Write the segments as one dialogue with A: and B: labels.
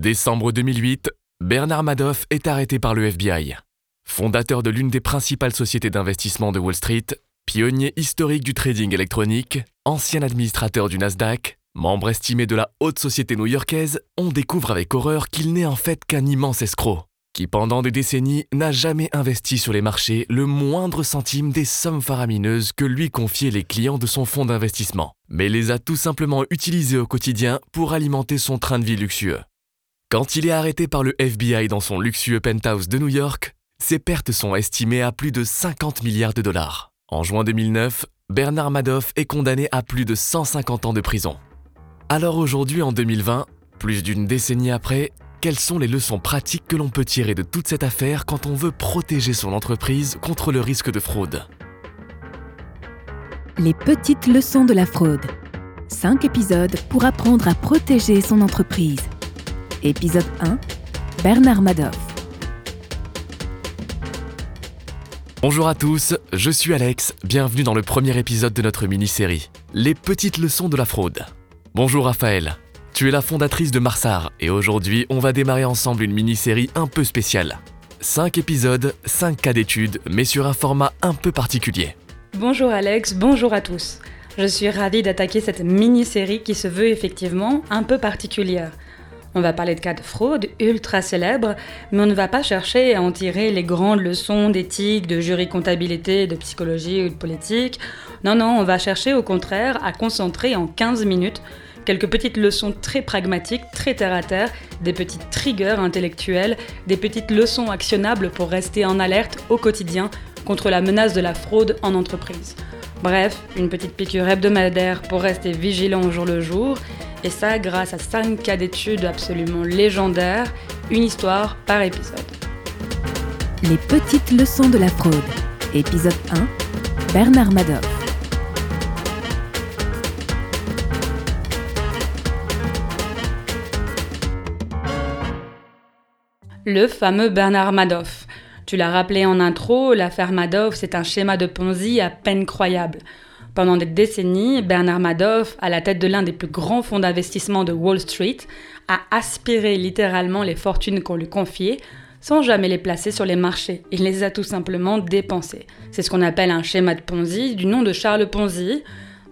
A: Décembre 2008, Bernard Madoff est arrêté par le FBI. Fondateur de l'une des principales sociétés d'investissement de Wall Street, pionnier historique du trading électronique, ancien administrateur du Nasdaq, membre estimé de la haute société new-yorkaise, on découvre avec horreur qu'il n'est en fait qu'un immense escroc, qui pendant des décennies n'a jamais investi sur les marchés le moindre centime des sommes faramineuses que lui confiaient les clients de son fonds d'investissement, mais les a tout simplement utilisées au quotidien pour alimenter son train de vie luxueux. Quand il est arrêté par le FBI dans son luxueux penthouse de New York, ses pertes sont estimées à plus de 50 milliards de dollars. En juin 2009, Bernard Madoff est condamné à plus de 150 ans de prison. Alors aujourd'hui, en 2020, plus d'une décennie après, quelles sont les leçons pratiques que l'on peut tirer de toute cette affaire quand on veut protéger son entreprise contre le risque de fraude?
B: Les petites leçons de la fraude. 5 épisodes pour apprendre à protéger son entreprise. Épisode 1 Bernard Madoff.
A: Bonjour à tous, je suis Alex, bienvenue dans le premier épisode de notre mini-série Les petites leçons de la fraude. Bonjour Raphaël, tu es la fondatrice de Marsar et aujourd'hui on va démarrer ensemble une mini-série un peu spéciale. 5 épisodes, 5 cas d'études, mais sur un format un peu particulier.
C: Bonjour Alex, bonjour à tous. Je suis ravie d'attaquer cette mini-série qui se veut effectivement un peu particulière. On va parler de cas de fraude ultra célèbres, mais on ne va pas chercher à en tirer les grandes leçons d'éthique, de jury comptabilité, de psychologie ou de politique. Non, non, on va chercher au contraire à concentrer en 15 minutes quelques petites leçons très pragmatiques, très terre à terre, des petites triggers intellectuels, des petites leçons actionnables pour rester en alerte au quotidien contre la menace de la fraude en entreprise. Bref, une petite piqûre hebdomadaire pour rester vigilant au jour le jour et ça, grâce à 5 cas d'études absolument légendaires, une histoire par épisode.
B: Les petites leçons de la fraude. Épisode 1 Bernard Madoff.
C: Le fameux Bernard Madoff. Tu l'as rappelé en intro, l'affaire Madoff, c'est un schéma de Ponzi à peine croyable. Pendant des décennies, Bernard Madoff, à la tête de l'un des plus grands fonds d'investissement de Wall Street, a aspiré littéralement les fortunes qu'on lui confiait sans jamais les placer sur les marchés. Il les a tout simplement dépensées. C'est ce qu'on appelle un schéma de Ponzi, du nom de Charles Ponzi,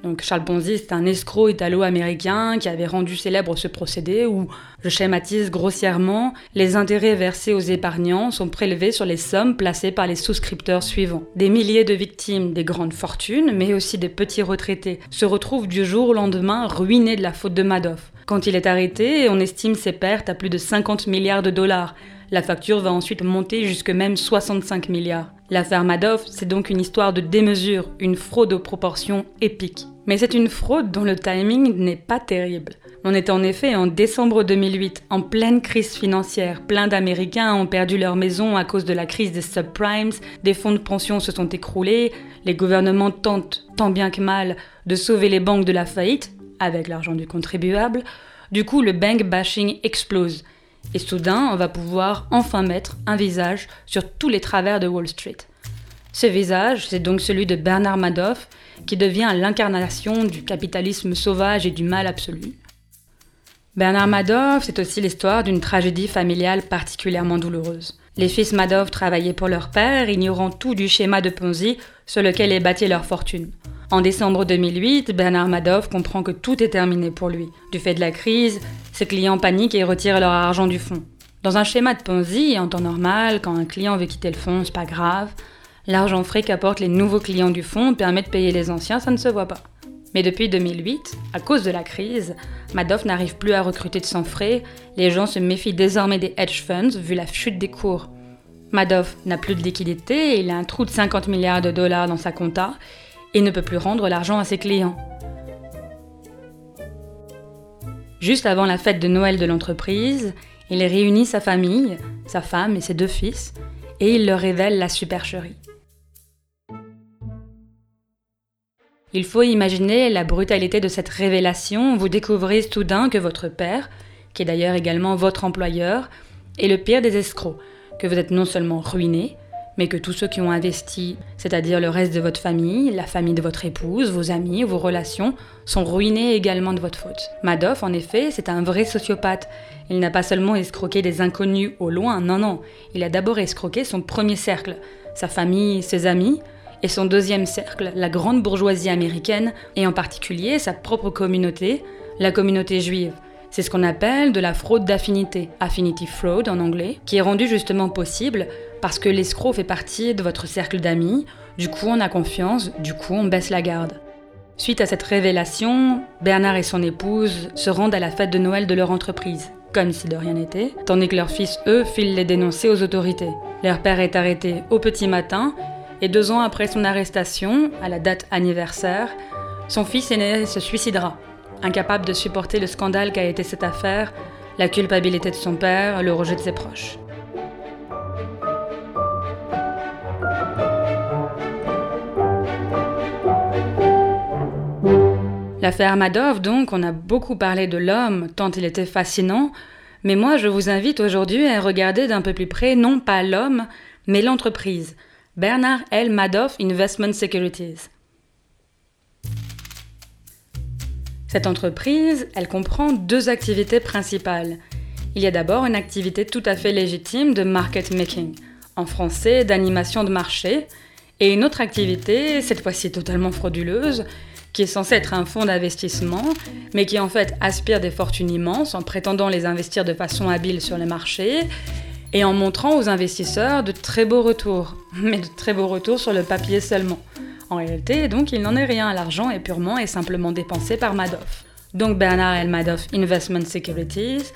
C: donc Charles Ponzi, c'est un escroc italo-américain qui avait rendu célèbre ce procédé où, je schématise grossièrement, les intérêts versés aux épargnants sont prélevés sur les sommes placées par les souscripteurs suivants. Des milliers de victimes des grandes fortunes, mais aussi des petits retraités, se retrouvent du jour au lendemain ruinés de la faute de Madoff. Quand il est arrêté, on estime ses pertes à plus de 50 milliards de dollars. La facture va ensuite monter jusque même 65 milliards. L'affaire Madoff, c'est donc une histoire de démesure, une fraude aux proportions épiques. Mais c'est une fraude dont le timing n'est pas terrible. On est en effet en décembre 2008, en pleine crise financière. Plein d'Américains ont perdu leur maison à cause de la crise des subprimes, des fonds de pension se sont écroulés, les gouvernements tentent, tant bien que mal, de sauver les banques de la faillite, avec l'argent du contribuable. Du coup, le bank bashing explose. Et soudain, on va pouvoir enfin mettre un visage sur tous les travers de Wall Street. Ce visage, c'est donc celui de Bernard Madoff, qui devient l'incarnation du capitalisme sauvage et du mal absolu. Bernard Madoff, c'est aussi l'histoire d'une tragédie familiale particulièrement douloureuse. Les fils Madoff travaillaient pour leur père, ignorant tout du schéma de Ponzi sur lequel est bâtie leur fortune. En décembre 2008, Bernard Madoff comprend que tout est terminé pour lui. Du fait de la crise, ses clients paniquent et retirent leur argent du fonds. Dans un schéma de Ponzi, en temps normal, quand un client veut quitter le fonds, c'est pas grave. L'argent frais qu'apportent les nouveaux clients du fonds permet de payer les anciens, ça ne se voit pas. Mais depuis 2008, à cause de la crise, Madoff n'arrive plus à recruter de sang frais, les gens se méfient désormais des hedge funds vu la chute des cours. Madoff n'a plus de liquidité, il a un trou de 50 milliards de dollars dans sa compta, ne peut plus rendre l'argent à ses clients. Juste avant la fête de Noël de l'entreprise, il réunit sa famille, sa femme et ses deux fils, et il leur révèle la supercherie. Il faut imaginer la brutalité de cette révélation. Vous découvrez soudain que votre père, qui est d'ailleurs également votre employeur, est le pire des escrocs, que vous êtes non seulement ruiné, mais que tous ceux qui ont investi, c'est-à-dire le reste de votre famille, la famille de votre épouse, vos amis, vos relations, sont ruinés également de votre faute. Madoff, en effet, c'est un vrai sociopathe. Il n'a pas seulement escroqué des inconnus au loin, non, non. Il a d'abord escroqué son premier cercle, sa famille, ses amis, et son deuxième cercle, la grande bourgeoisie américaine, et en particulier sa propre communauté, la communauté juive. C'est ce qu'on appelle de la fraude d'affinité, affinity fraud en anglais, qui est rendue justement possible parce que l'escroc fait partie de votre cercle d'amis, du coup on a confiance, du coup on baisse la garde. Suite à cette révélation, Bernard et son épouse se rendent à la fête de Noël de leur entreprise, comme si de rien n'était, tandis que leur fils, eux, filent les dénoncer aux autorités. Leur père est arrêté au petit matin, et deux ans après son arrestation, à la date anniversaire, son fils aîné se suicidera. Incapable de supporter le scandale qu'a été cette affaire, la culpabilité de son père, le rejet de ses proches. L'affaire Madoff, donc, on a beaucoup parlé de l'homme, tant il était fascinant, mais moi je vous invite aujourd'hui à regarder d'un peu plus près non pas l'homme, mais l'entreprise. Bernard L. Madoff Investment Securities. Cette entreprise, elle comprend deux activités principales. Il y a d'abord une activité tout à fait légitime de market making, en français d'animation de marché, et une autre activité, cette fois-ci totalement frauduleuse, qui est censée être un fonds d'investissement, mais qui en fait aspire des fortunes immenses en prétendant les investir de façon habile sur le marché et en montrant aux investisseurs de très beaux retours, mais de très beaux retours sur le papier seulement. En réalité, donc, il n'en est rien. L'argent est purement et simplement dépensé par Madoff. Donc Bernard L. Madoff Investment Securities,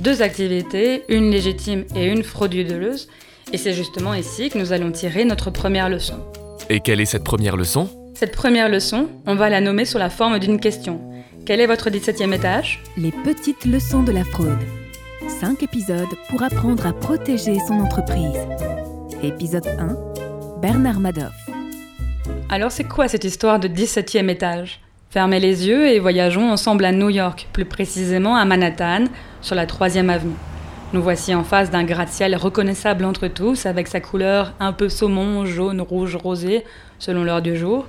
C: deux activités, une légitime et une frauduleuse, et c'est justement ici que nous allons tirer notre première leçon.
A: Et quelle est cette première leçon?
C: Cette première leçon, on va la nommer sous la forme d'une question. Quel est votre 17e étage?
B: Les petites leçons de la fraude. 5 épisodes pour apprendre à protéger son entreprise. Épisode 1 Bernard Madoff.
C: Alors c'est quoi cette histoire de 17e étage? Fermez les yeux et voyageons ensemble à New York, plus précisément à Manhattan, sur la 3e avenue. Nous voici en face d'un gratte-ciel reconnaissable entre tous, avec sa couleur un peu saumon, jaune, rouge, rosé, selon l'heure du jour.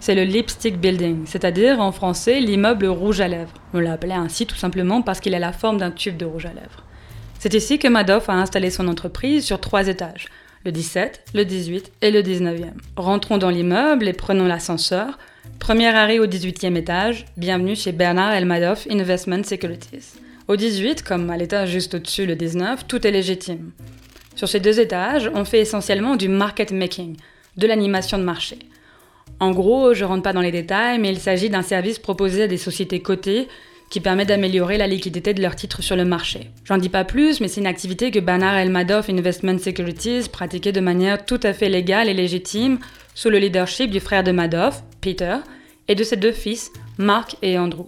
C: C'est le Lipstick Building, c'est-à-dire en français l'immeuble rouge à lèvres. On l'appelait ainsi tout simplement parce qu'il a la forme d'un tube de rouge à lèvres. C'est ici que Madoff a installé son entreprise sur trois étages, le 17, le 18 et le 19e. Rentrons dans l'immeuble et prenons l'ascenseur. Premier arrêt au 18e étage, bienvenue chez Bernard L. Madoff Investment Securities. Au 18, comme à l'étage juste au-dessus, le 19, tout est légitime. Sur ces deux étages, on fait essentiellement du market making, de l'animation de marché. En gros, je rentre pas dans les détails, mais il s'agit d'un service proposé à des sociétés cotées qui permet d'améliorer la liquidité de leurs titres sur le marché. J'en dis pas plus, mais c'est une activité que Bernard El Madoff Investment Securities pratiquait de manière tout à fait légale et légitime sous le leadership du frère de Madoff, Peter, et de ses deux fils, Mark et Andrew.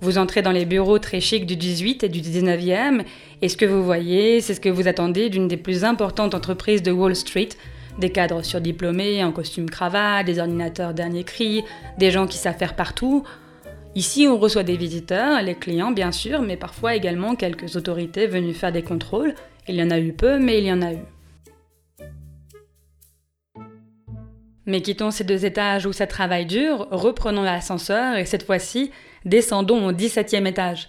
C: Vous entrez dans les bureaux très chics du 18 et du 19e, et ce que vous voyez, c'est ce que vous attendez d'une des plus importantes entreprises de Wall Street, des cadres surdiplômés en costume cravate, des ordinateurs dernier cri, des gens qui savent faire partout, Ici, on reçoit des visiteurs, les clients bien sûr, mais parfois également quelques autorités venues faire des contrôles. Il y en a eu peu, mais il y en a eu. Mais quittons ces deux étages où ça travaille dur, reprenons l'ascenseur et cette fois-ci, descendons au 17e étage.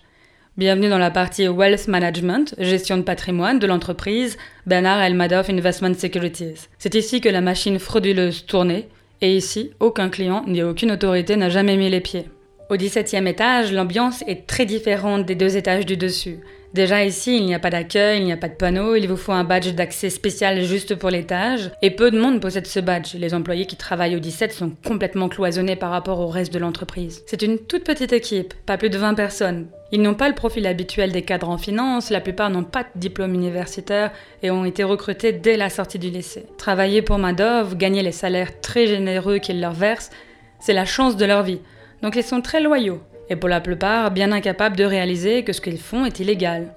C: Bienvenue dans la partie Wealth Management, gestion de patrimoine de l'entreprise Bernard L. Madoff Investment Securities. C'est ici que la machine frauduleuse tournait, et ici, aucun client ni aucune autorité n'a jamais mis les pieds. Au 17e étage, l'ambiance est très différente des deux étages du dessus. Déjà ici, il n'y a pas d'accueil, il n'y a pas de panneau, il vous faut un badge d'accès spécial juste pour l'étage, et peu de monde possède ce badge. Les employés qui travaillent au 17 sont complètement cloisonnés par rapport au reste de l'entreprise. C'est une toute petite équipe, pas plus de 20 personnes. Ils n'ont pas le profil habituel des cadres en finance, la plupart n'ont pas de diplôme universitaire et ont été recrutés dès la sortie du lycée. Travailler pour Madoff, gagner les salaires très généreux qu'ils leur versent, c'est la chance de leur vie donc ils sont très loyaux, et pour la plupart bien incapables de réaliser que ce qu'ils font est illégal.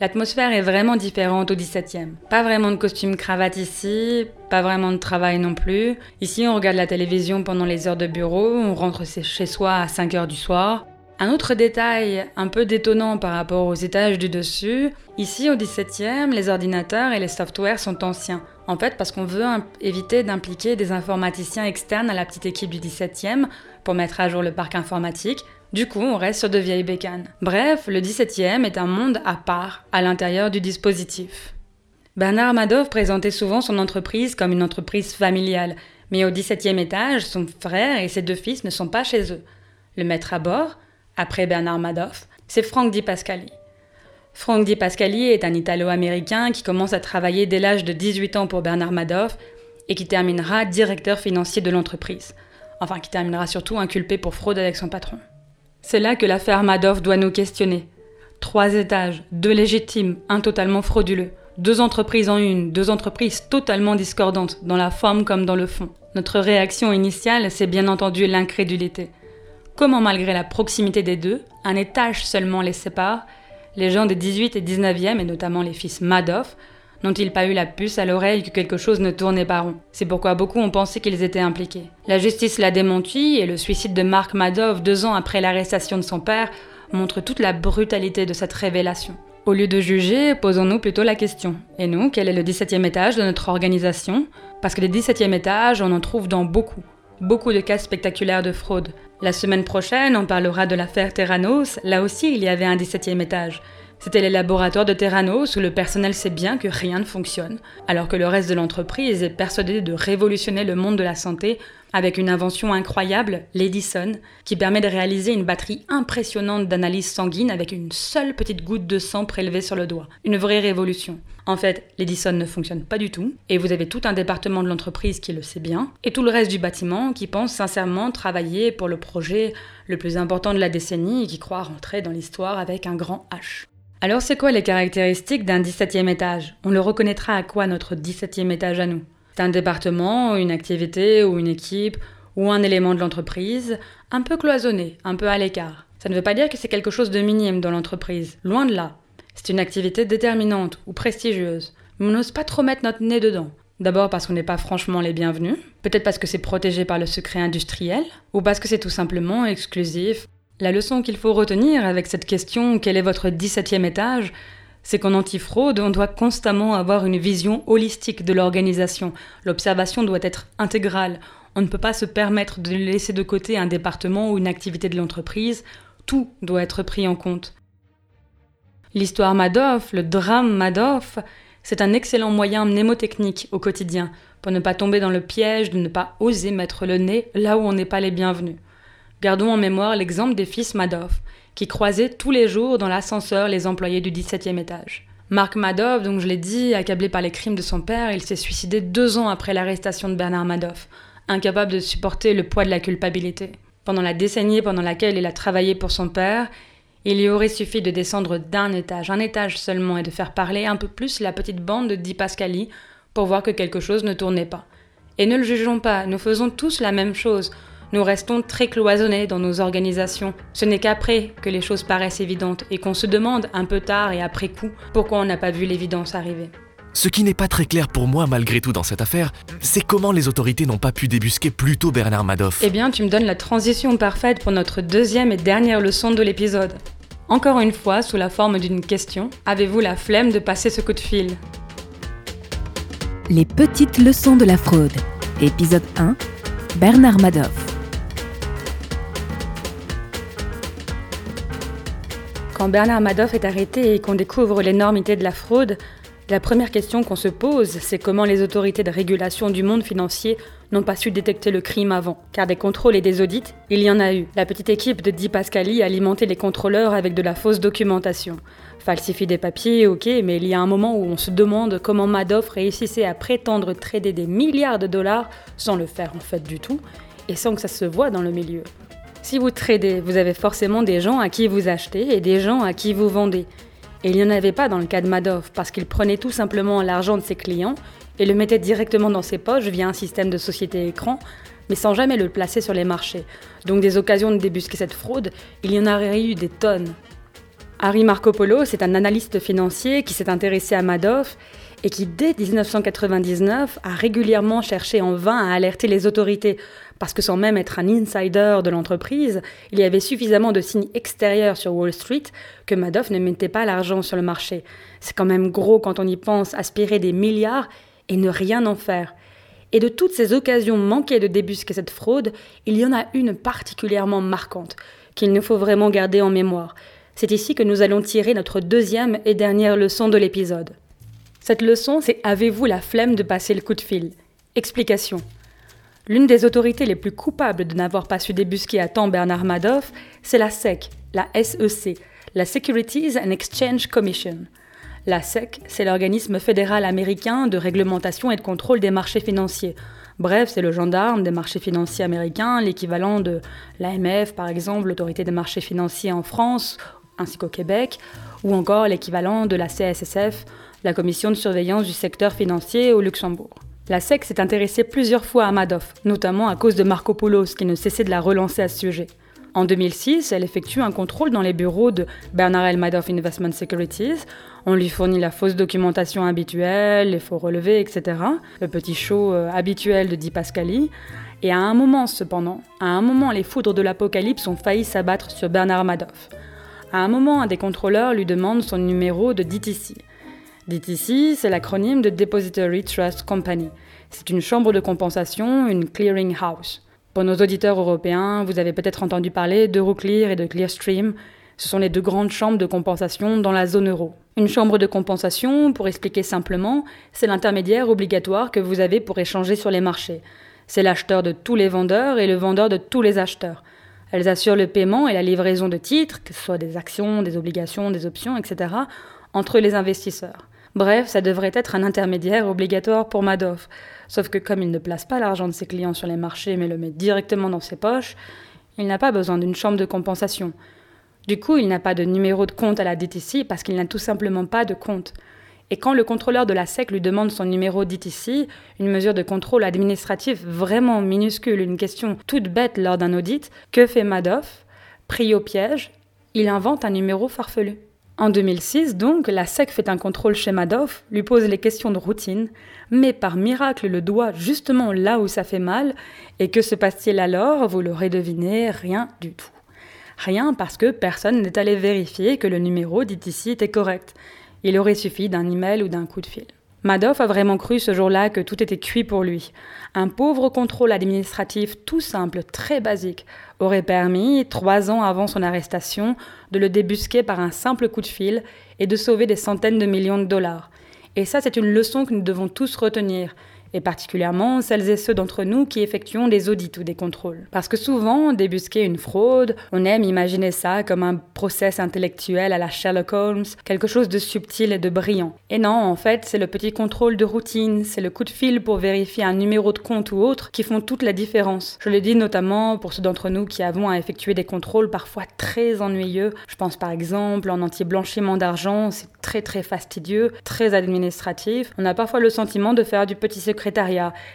C: L'atmosphère est vraiment différente au 17e. Pas vraiment de costume cravate ici, pas vraiment de travail non plus. Ici, on regarde la télévision pendant les heures de bureau, on rentre chez soi à 5 heures du soir. Un autre détail un peu détonnant par rapport aux étages du dessus, ici au 17e, les ordinateurs et les softwares sont anciens. En fait, parce qu'on veut éviter d'impliquer des informaticiens externes à la petite équipe du 17e pour mettre à jour le parc informatique. Du coup, on reste sur de vieilles bécanes. Bref, le 17e est un monde à part à l'intérieur du dispositif. Bernard Madoff présentait souvent son entreprise comme une entreprise familiale, mais au 17e étage, son frère et ses deux fils ne sont pas chez eux. Le maître à bord, après Bernard Madoff, c'est Franck Di Pascali. Franck Di Pascali est un Italo-américain qui commence à travailler dès l'âge de 18 ans pour Bernard Madoff et qui terminera directeur financier de l'entreprise. Enfin, qui terminera surtout inculpé pour fraude avec son patron. C'est là que l'affaire Madoff doit nous questionner. Trois étages, deux légitimes, un totalement frauduleux. Deux entreprises en une, deux entreprises totalement discordantes, dans la forme comme dans le fond. Notre réaction initiale, c'est bien entendu l'incrédulité. Comment malgré la proximité des deux, un étage seulement les sépare, les gens des 18 et 19e, et notamment les fils Madoff, n'ont-ils pas eu la puce à l'oreille que quelque chose ne tournait pas rond? C'est pourquoi beaucoup ont pensé qu'ils étaient impliqués. La justice l'a démenti et le suicide de Mark Madoff deux ans après l'arrestation de son père montre toute la brutalité de cette révélation. Au lieu de juger, posons-nous plutôt la question. Et nous, quel est le 17e étage de notre organisation? Parce que les 17e étages, on en trouve dans beaucoup. Beaucoup de cas spectaculaires de fraude. La semaine prochaine, on parlera de l'affaire Terranos. Là aussi, il y avait un 17e étage. C'était les laboratoires de Terranos où le personnel sait bien que rien ne fonctionne, alors que le reste de l'entreprise est persuadé de révolutionner le monde de la santé avec une invention incroyable, l'Edison, qui permet de réaliser une batterie impressionnante d'analyse sanguine avec une seule petite goutte de sang prélevée sur le doigt. Une vraie révolution. En fait, l'Edison ne fonctionne pas du tout, et vous avez tout un département de l'entreprise qui le sait bien, et tout le reste du bâtiment qui pense sincèrement travailler pour le projet le plus important de la décennie et qui croit rentrer dans l'histoire avec un grand H. Alors c'est quoi les caractéristiques d'un 17e étage? On le reconnaîtra à quoi notre 17e étage à nous? C'est un département, une activité ou une équipe ou un élément de l'entreprise, un peu cloisonné, un peu à l'écart. Ça ne veut pas dire que c'est quelque chose de minime dans l'entreprise, loin de là. C'est une activité déterminante ou prestigieuse, mais on n'ose pas trop mettre notre nez dedans. D'abord parce qu'on n'est pas franchement les bienvenus, peut-être parce que c'est protégé par le secret industriel, ou parce que c'est tout simplement exclusif la leçon qu'il faut retenir avec cette question quel est votre 17e étage c'est qu'en antifraude, on doit constamment avoir une vision holistique de l'organisation. L'observation doit être intégrale. On ne peut pas se permettre de laisser de côté un département ou une activité de l'entreprise. Tout doit être pris en compte. L'histoire Madoff, le drame Madoff, c'est un excellent moyen mnémotechnique au quotidien pour ne pas tomber dans le piège de ne pas oser mettre le nez là où on n'est pas les bienvenus. Gardons en mémoire l'exemple des fils Madoff, qui croisaient tous les jours dans l'ascenseur les employés du 17e étage. Marc Madoff, donc je l'ai dit, accablé par les crimes de son père, il s'est suicidé deux ans après l'arrestation de Bernard Madoff, incapable de supporter le poids de la culpabilité. Pendant la décennie pendant laquelle il a travaillé pour son père, il lui aurait suffi de descendre d'un étage, un étage seulement, et de faire parler un peu plus la petite bande de Di Pascali pour voir que quelque chose ne tournait pas. Et ne le jugeons pas, nous faisons tous la même chose. Nous restons très cloisonnés dans nos organisations. Ce n'est qu'après que les choses paraissent évidentes et qu'on se demande un peu tard et après coup pourquoi on n'a pas vu l'évidence arriver.
A: Ce qui n'est pas très clair pour moi malgré tout dans cette affaire, c'est comment les autorités n'ont pas pu débusquer plus tôt Bernard Madoff.
C: Eh bien, tu me donnes la transition parfaite pour notre deuxième et dernière leçon de l'épisode. Encore une fois, sous la forme d'une question, avez-vous la flemme de passer ce coup de fil?
B: Les petites leçons de la fraude. Épisode 1. Bernard Madoff.
C: Quand Bernard Madoff est arrêté et qu'on découvre l'énormité de la fraude, la première question qu'on se pose, c'est comment les autorités de régulation du monde financier n'ont pas su détecter le crime avant. Car des contrôles et des audits, il y en a eu. La petite équipe de Di Pascali alimentait les contrôleurs avec de la fausse documentation. Falsifie des papiers, ok, mais il y a un moment où on se demande comment Madoff réussissait à prétendre trader des milliards de dollars sans le faire en fait du tout, et sans que ça se voit dans le milieu. Si vous tradez, vous avez forcément des gens à qui vous achetez et des gens à qui vous vendez. Et il n'y en avait pas dans le cas de Madoff, parce qu'il prenait tout simplement l'argent de ses clients et le mettait directement dans ses poches via un système de société écran, mais sans jamais le placer sur les marchés. Donc des occasions de débusquer cette fraude, il y en aurait eu des tonnes. Harry Marco Polo, c'est un analyste financier qui s'est intéressé à Madoff et qui, dès 1999, a régulièrement cherché en vain à alerter les autorités parce que sans même être un insider de l'entreprise, il y avait suffisamment de signes extérieurs sur Wall Street que Madoff ne mettait pas l'argent sur le marché. C'est quand même gros quand on y pense, aspirer des milliards et ne rien en faire. Et de toutes ces occasions manquées de débusquer cette fraude, il y en a une particulièrement marquante, qu'il nous faut vraiment garder en mémoire. C'est ici que nous allons tirer notre deuxième et dernière leçon de l'épisode. Cette leçon, c'est avez-vous la flemme de passer le coup de fil? Explication. L'une des autorités les plus coupables de n'avoir pas su débusquer à temps Bernard Madoff, c'est la SEC, la SEC, la Securities and Exchange Commission. La SEC, c'est l'organisme fédéral américain de réglementation et de contrôle des marchés financiers. Bref, c'est le gendarme des marchés financiers américains, l'équivalent de l'AMF par exemple, l'autorité des marchés financiers en France, ainsi qu'au Québec, ou encore l'équivalent de la CSSF, la commission de surveillance du secteur financier au Luxembourg. La SEC s'est intéressée plusieurs fois à Madoff, notamment à cause de Marco Poulos, qui ne cessait de la relancer à ce sujet. En 2006, elle effectue un contrôle dans les bureaux de Bernard L. Madoff Investment Securities. On lui fournit la fausse documentation habituelle, les faux relevés, etc. Le petit show euh, habituel de Di Pascali. Et à un moment, cependant, à un moment, les foudres de l'apocalypse ont failli s'abattre sur Bernard Madoff. À un moment, un des contrôleurs lui demande son numéro de DTC. DTC, c'est l'acronyme de Depository Trust Company. C'est une chambre de compensation, une clearing house. Pour nos auditeurs européens, vous avez peut-être entendu parler d'Euroclear et de Clearstream. Ce sont les deux grandes chambres de compensation dans la zone euro. Une chambre de compensation, pour expliquer simplement, c'est l'intermédiaire obligatoire que vous avez pour échanger sur les marchés. C'est l'acheteur de tous les vendeurs et le vendeur de tous les acheteurs. Elles assurent le paiement et la livraison de titres, que ce soit des actions, des obligations, des options, etc., entre les investisseurs. Bref, ça devrait être un intermédiaire obligatoire pour Madoff. Sauf que comme il ne place pas l'argent de ses clients sur les marchés mais le met directement dans ses poches, il n'a pas besoin d'une chambre de compensation. Du coup, il n'a pas de numéro de compte à la DTC parce qu'il n'a tout simplement pas de compte. Et quand le contrôleur de la SEC lui demande son numéro DTC, une mesure de contrôle administratif vraiment minuscule, une question toute bête lors d'un audit, que fait Madoff? Pris au piège, il invente un numéro farfelu. En 2006, donc, la SEC fait un contrôle chez Madoff, lui pose les questions de routine, mais par miracle le doigt justement là où ça fait mal, et que se passe-t-il alors? Vous l'aurez deviné, rien du tout. Rien parce que personne n'est allé vérifier que le numéro dit ici était correct. Il aurait suffi d'un email ou d'un coup de fil. Madoff a vraiment cru ce jour-là que tout était cuit pour lui. Un pauvre contrôle administratif tout simple, très basique, aurait permis, trois ans avant son arrestation, de le débusquer par un simple coup de fil et de sauver des centaines de millions de dollars. Et ça, c'est une leçon que nous devons tous retenir et particulièrement celles et ceux d'entre nous qui effectuons des audits ou des contrôles. Parce que souvent, débusquer une fraude, on aime imaginer ça comme un process intellectuel à la Sherlock Holmes, quelque chose de subtil et de brillant. Et non, en fait, c'est le petit contrôle de routine, c'est le coup de fil pour vérifier un numéro de compte ou autre qui font toute la différence. Je le dis notamment pour ceux d'entre nous qui avons à effectuer des contrôles parfois très ennuyeux. Je pense par exemple en anti-blanchiment d'argent, c'est très très fastidieux, très administratif. On a parfois le sentiment de faire du petit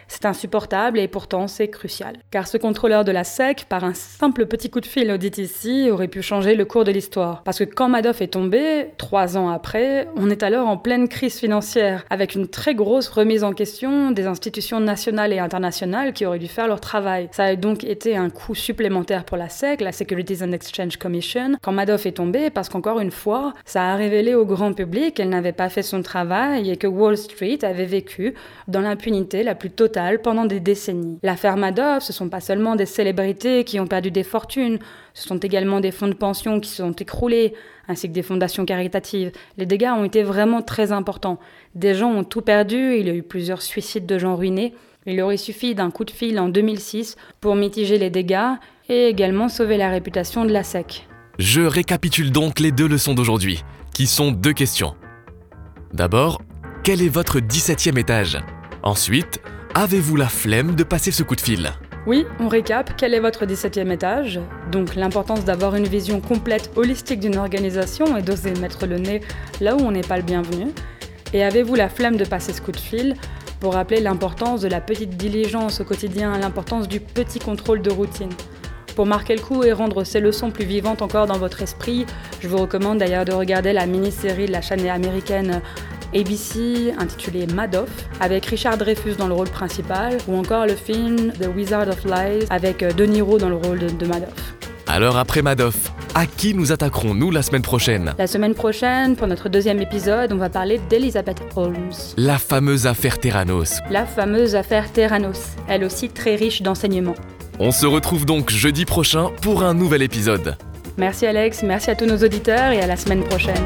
C: C'est insupportable et pourtant c'est crucial. Car ce contrôleur de la SEC, par un simple petit coup de fil au DTC, aurait pu changer le cours de l'histoire. Parce que quand Madoff est tombé, trois ans après, on est alors en pleine crise financière, avec une très grosse remise en question des institutions nationales et internationales qui auraient dû faire leur travail. Ça a donc été un coût supplémentaire pour la SEC, la Securities and Exchange Commission, quand Madoff est tombé, parce qu'encore une fois, ça a révélé au grand public qu'elle n'avait pas fait son travail et que Wall Street avait vécu dans l'impunité la plus totale pendant des décennies. L'affaire Madoff, ce sont pas seulement des célébrités qui ont perdu des fortunes, ce sont également des fonds de pension qui se sont écroulés, ainsi que des fondations caritatives. Les dégâts ont été vraiment très importants. Des gens ont tout perdu, il y a eu plusieurs suicides de gens ruinés. Il aurait suffi d'un coup de fil en 2006 pour mitiger les dégâts et également sauver la réputation de la SEC.
A: Je récapitule donc les deux leçons d'aujourd'hui qui sont deux questions. D'abord, quel est votre 17e étage? Ensuite, avez-vous la flemme de passer ce coup de fil?
C: Oui, on récap, quel est votre 17e étage? Donc l'importance d'avoir une vision complète, holistique d'une organisation et d'oser mettre le nez là où on n'est pas le bienvenu. Et avez-vous la flemme de passer ce coup de fil? Pour rappeler l'importance de la petite diligence au quotidien, l'importance du petit contrôle de routine. Pour marquer le coup et rendre ces leçons plus vivantes encore dans votre esprit, je vous recommande d'ailleurs de regarder la mini-série de la chaîne américaine ABC intitulé Madoff, avec Richard Dreyfus dans le rôle principal, ou encore le film The Wizard of Lies avec euh, De Niro dans le rôle de, de Madoff.
A: Alors après Madoff, à qui nous attaquerons-nous la semaine prochaine?
C: La semaine prochaine, pour notre deuxième épisode, on va parler d'Elizabeth Holmes.
A: La fameuse affaire Terranos.
C: La fameuse affaire Terranos, elle aussi très riche d'enseignements.
A: On se retrouve donc jeudi prochain pour un nouvel épisode.
C: Merci Alex, merci à tous nos auditeurs et à la semaine prochaine.